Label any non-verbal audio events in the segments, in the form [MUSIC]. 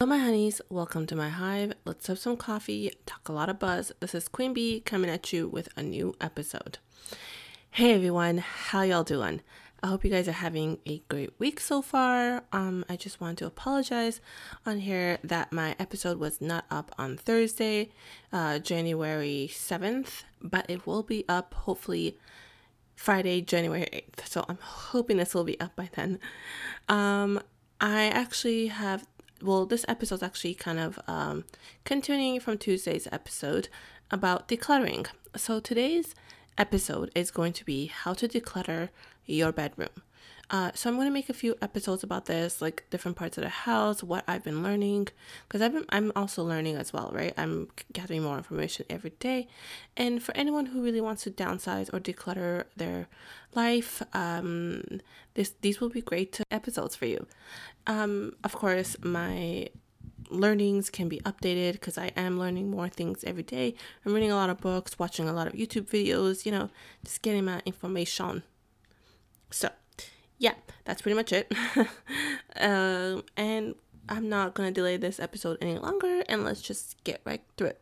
Hello, my honeys. Welcome to my hive. Let's have some coffee, talk a lot of buzz. This is Queen Bee coming at you with a new episode. Hey, everyone. How y'all doing? I hope you guys are having a great week so far. Um, I just want to apologize on here that my episode was not up on Thursday, uh, January 7th, but it will be up hopefully Friday, January 8th. So I'm hoping this will be up by then. Um, I actually have, well, this episode is actually kind of um, continuing from Tuesday's episode about decluttering. So today's episode is going to be how to declutter your bedroom. Uh, so I'm to make a few episodes about this, like different parts of the house, what I've been learning, because I've been I'm also learning as well, right? I'm gathering more information every day, and for anyone who really wants to downsize or declutter their life, um, this these will be great episodes for you. Um, of course, my learnings can be updated because I am learning more things every day. I'm reading a lot of books, watching a lot of YouTube videos, you know, just getting my information. So, yeah, that's pretty much it. [LAUGHS] um, and I'm not going to delay this episode any longer and let's just get right through it.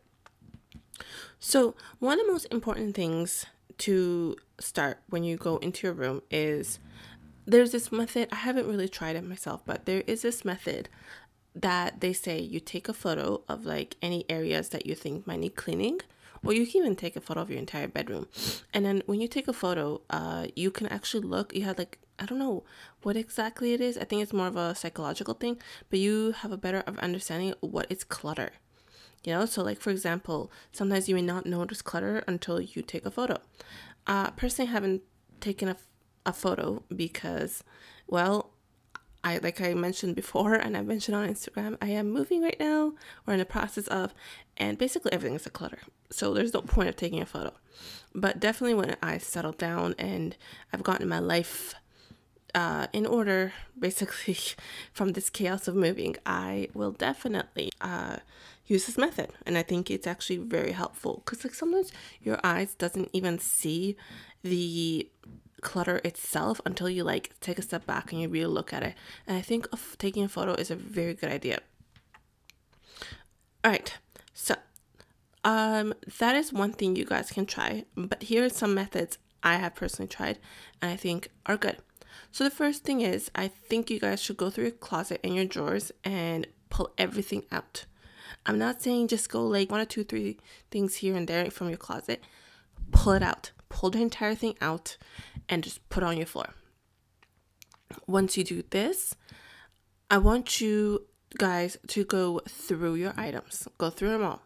So, one of the most important things to start when you go into your room is there's this method. I haven't really tried it myself, but there is this method that they say you take a photo of like any areas that you think might need cleaning or you can even take a photo of your entire bedroom and then when you take a photo uh you can actually look you have like i don't know what exactly it is i think it's more of a psychological thing but you have a better of understanding what is clutter you know so like for example sometimes you may not notice clutter until you take a photo uh personally I haven't taken a, a photo because well I like I mentioned before and I mentioned on Instagram, I am moving right now or in the process of and basically everything is a clutter. So there's no point of taking a photo. But definitely when I settle down and I've gotten my life uh, in order, basically [LAUGHS] from this chaos of moving, I will definitely uh, use this method. And I think it's actually very helpful because like sometimes your eyes doesn't even see the clutter itself until you like take a step back and you really look at it. And I think of taking a photo is a very good idea. All right, so um, that is one thing you guys can try. But here are some methods I have personally tried and I think are good. So the first thing is I think you guys should go through your closet and your drawers and pull everything out. I'm not saying just go like one or two, three things here and there from your closet. Pull it out. Pull the entire thing out and just put on your floor. Once you do this, I want you guys to go through your items. Go through them all.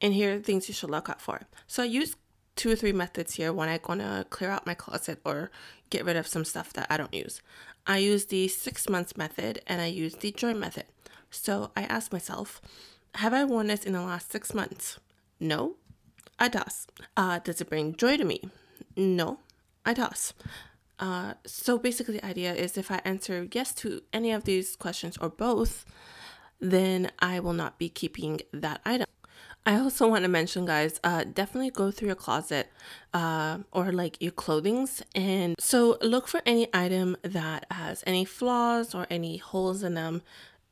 And here are things you should look out for. So I use two or three methods here when I want to clear out my closet or get rid of some stuff that I don't use. I use the six months method and I use the joy method. So I ask myself, have I worn this in the last six months? No, I does. Uh, does it bring joy to me? No, I does. Uh, so basically, the idea is if I answer yes to any of these questions or both, then I will not be keeping that item. I also want to mention, guys, uh, definitely go through your closet uh, or like your clothings. And so look for any item that has any flaws or any holes in them.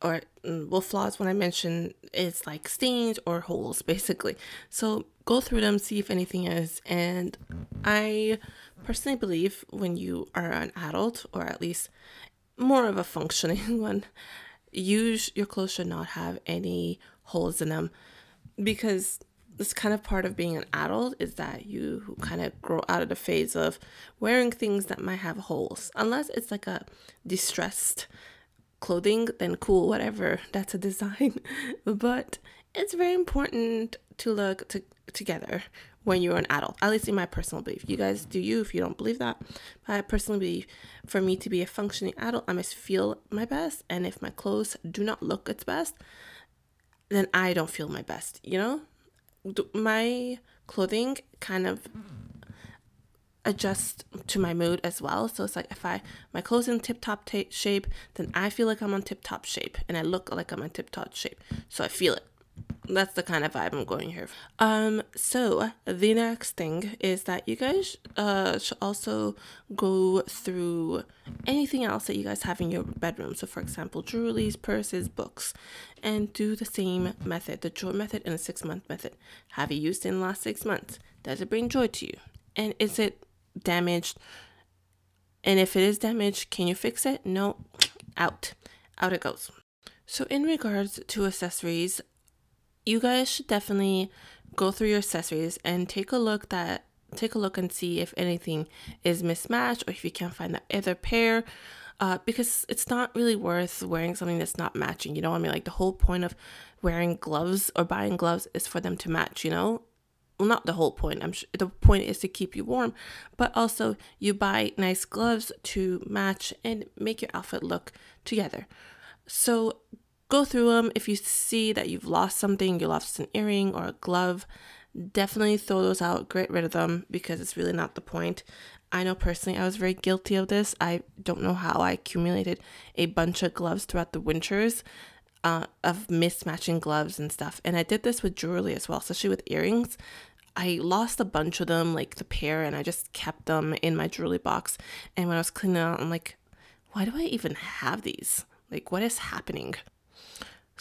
Or, mm, well, flaws when I mention it's like stains or holes, [LAUGHS] basically. So go through them, see if anything is. And I personally believe when you are an adult, or at least more of a functioning [LAUGHS] one, use your clothes should not have any holes in them because it's kind of part of being an adult is that you kind of grow out of the phase of wearing things that might have holes. Unless it's like a distressed clothing then cool whatever. [LAUGHS] That's a design. [LAUGHS] But it's very important to look to, together when you're an adult at least in my personal belief. You guys do you if you don't believe that. But i personally believe for me to be a functioning adult i must feel my best. And if my clothes do not look its best then I don't feel my best, you know? My clothing kind of adjust to my mood as well. So it's like if I my clothes in tip top ta- shape, then I feel like I'm on tip top shape, and I look like I'm on tip top shape. So I feel it. That's the kind of vibe I'm going here. Um, so the next thing is that you guys uh should also go through anything else that you guys have in your bedroom. So, for example, jewelries, purses, books, and do the same method, the joy method and the six month method. Have you used it in the last six months? Does it bring joy to you? And is it damaged? And if it is damaged, can you fix it? No, [SNIFFS] out, out it goes. So, in regards to accessories, you guys should definitely go through your accessories and take a look that take a look and see if anything is mismatched or if you can't find the other pair. Uh, because it's not really worth wearing something that's not matching you know what i mean? Like the whole point of wearing gloves or buying gloves is for them to match you know? Well not the whole point i'm sure the point is to keep you warm but also you buy nice gloves to match and make your outfit look together. So go through them. If you see that you've lost something, you lost an earring or a glove, definitely throw those out, get rid of them because it's really not the point. I know personally I was very guilty of this. I don't know how I accumulated a bunch of gloves throughout the winters uh, of mismatching gloves and stuff. And I did this with jewelry as well, especially with earrings. I lost a bunch of them, like the pair, and I just kept them in my jewelry box. And when I was cleaning out, I'm like, why do I even have these? Like, what is happening?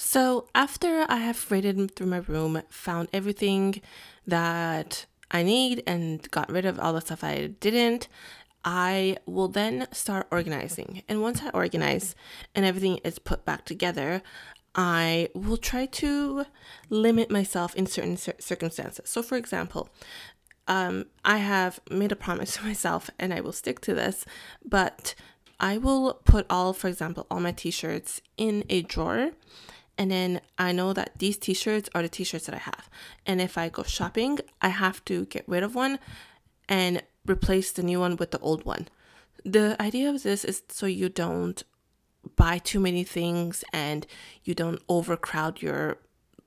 So, after I have raided through my room, found everything that I need, and got rid of all the stuff I didn't, I will then start organizing. And once I organize and everything is put back together, I will try to limit myself in certain cir- circumstances. So, for example, um, I have made a promise [LAUGHS] to myself and I will stick to this, but I will put all, for example, all my t shirts in a drawer and then I know that these t shirts are the t shirts that I have. And if I go shopping, I have to get rid of one and replace the new one with the old one. The idea of this is so you don't buy too many things and you don't overcrowd your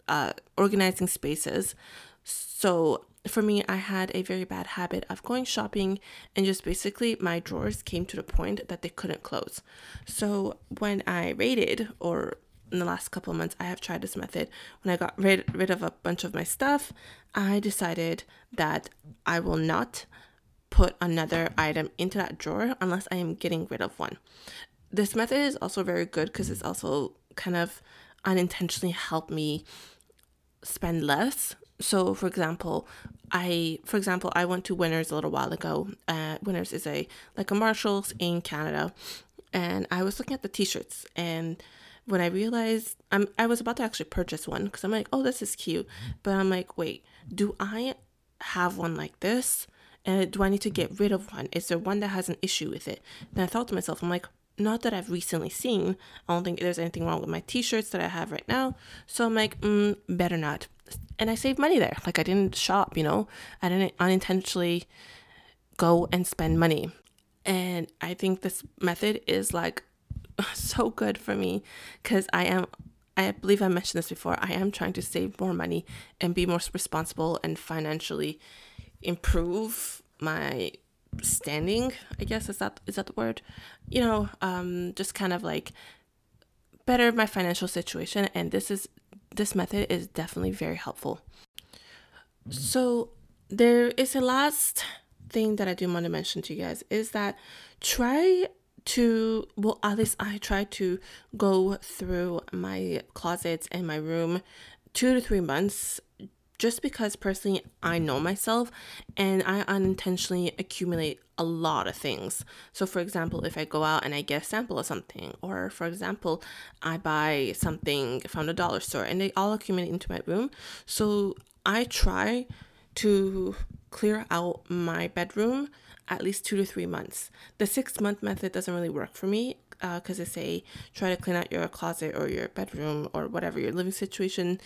uh, organizing spaces. So for me, I had a very bad habit of going shopping and just basically my drawers came to the point that they couldn't close. So when I raided or in the last couple of months, I have tried this method. When I got rid, rid of a bunch of my stuff, I decided that I will not put another item into that drawer unless I am getting rid of one. This method is also very good because it's also kind of unintentionally helped me spend less. So, for example, I for example I went to Winners a little while ago. Uh, Winners is a like a Marshalls in Canada, and I was looking at the T-shirts and when I realized I'm I was about to actually purchase one because I'm like, oh, this is cute, but I'm like, wait, do I have one like this? And do I need to get rid of one? Is there one that has an issue with it? And I thought to myself, I'm like, not that I've recently seen. I don't think there's anything wrong with my t-shirts that I have right now. So I'm like, mm, better not. And I saved money there. Like I didn't shop, you know. I didn't unintentionally go and spend money. And I think this method is like so good for me because I am I believe I mentioned this before. I am trying to save more money and be more responsible and financially improve my standing. I guess is that is that the word? You know, um, just kind of like better my financial situation. And this is this method is definitely very helpful. So there is a last thing that I do want to mention to you guys is that try to well at least i try to go through my closets and my room two to three months just because personally I know myself and I unintentionally accumulate a lot of things. So, for example, if I go out and I get a sample of something, or for example, I buy something from the dollar store and they all accumulate into my room. So, I try to clear out my bedroom at least two to three months. The six month method doesn't really work for me because uh, they say try to clean out your closet or your bedroom or whatever your living situation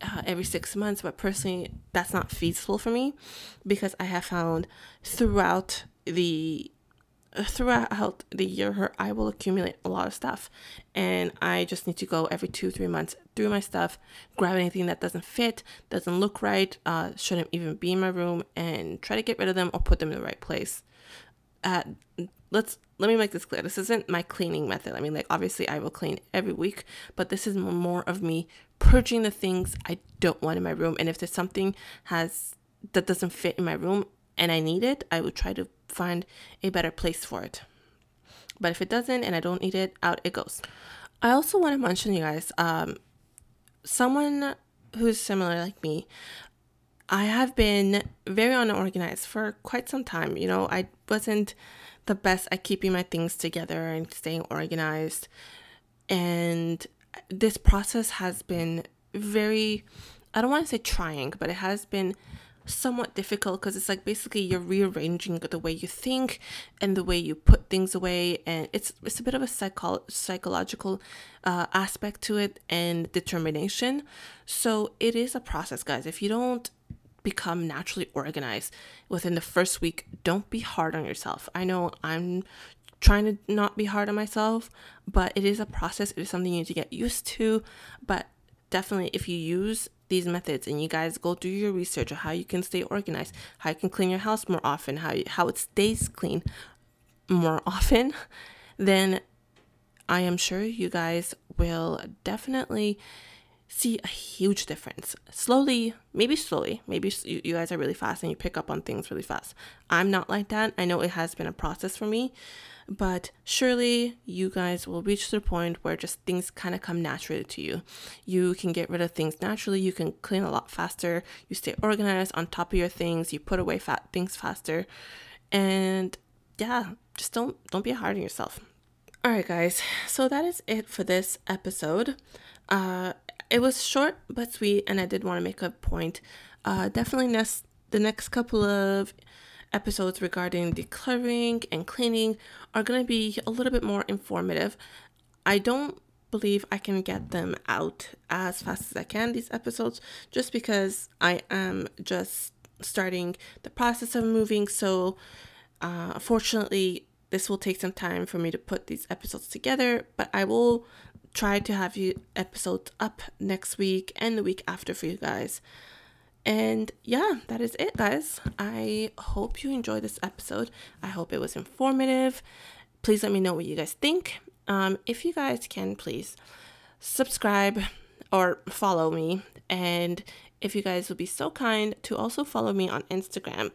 uh, every six months. But personally, that's not feasible for me because I have found throughout the throughout the year i will accumulate a lot of stuff and i just need to go every two three months through my stuff grab anything that doesn't fit doesn't look right uh, shouldn't even be in my room and try to get rid of them or put them in the right place uh, let's let me make this clear. This isn't my cleaning method. I mean, like obviously I will clean every week, but this is more of me purging the things I don't want in my room. And if there's something has that doesn't fit in my room and I need it, I would try to find a better place for it. But if it doesn't and I don't need it, out it goes. I also want to mention you guys, um, someone who's similar like me, I have been very unorganized for quite some time. You know, I wasn't the best at keeping my things together and staying organized. And this process has been very, I don't want to say trying, but it has been somewhat difficult because it's like basically you're rearranging the way you think and the way you put things away and it's it's a bit of a psycho- psychological uh, aspect to it and determination so it is a process guys if you don't become naturally organized within the first week, don't be hard on yourself. I know I'm trying to not be hard on myself, but it is a process. It is something you need to get used to. But definitely, if you use these methods and you guys go do your research on how you can stay organized, how you can clean your house more often, how you, how it stays clean more [LAUGHS] often, then I am sure you guys will definitely see a huge difference. Slowly, maybe slowly, maybe you, you guys are really fast and you pick up on things really fast. I'm not like that. I know it has been a process for me, but surely you guys will reach the point where just things kind of come naturally to you. You can get rid of things naturally, you can clean a lot faster, you stay organized on top of your things, you put away fat things faster. And yeah, just don't don't be hard on yourself. All right, guys. So that is it for this episode. Uh, it was short but sweet, and I did want to make a point. Uh, definitely next the next couple of episodes regarding decluttering and cleaning are going to be a little bit more informative. I don't believe I can get them out as fast as I can, these episodes, just because I am just starting the process of moving. So, uh, fortunately, this will take some time for me to put these episodes together, but I will try to have you episodes up next week and the week after for you guys. And yeah, that is it, guys. I hope you enjoyed this episode. I hope it was informative. Please let me know what you guys think. Um, if you guys can, please subscribe or follow me. And if you guys would be so kind to also follow me on Instagram,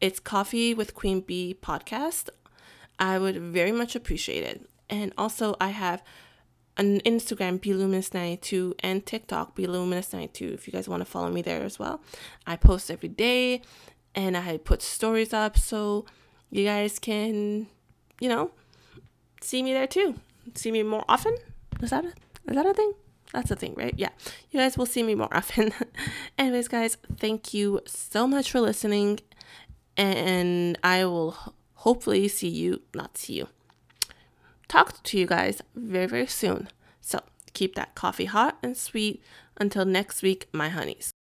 it's Coffee with Queen Bee podcast. I would very much appreciate it. And also, I have on Instagram, bluminous92, and TikTok, bluminous92, if you guys want to follow me there as well. I post every day and I put stories up so you guys can, you know, see me there too. See me more often. Is that a, is that a thing? That's a thing, right? Yeah. You guys will see me more often. [LAUGHS] Anyways, guys, thank you so much for listening. And I will hopefully see you, not see you, talk to you guys very, very soon. So keep that coffee hot and sweet until next week, my honeys.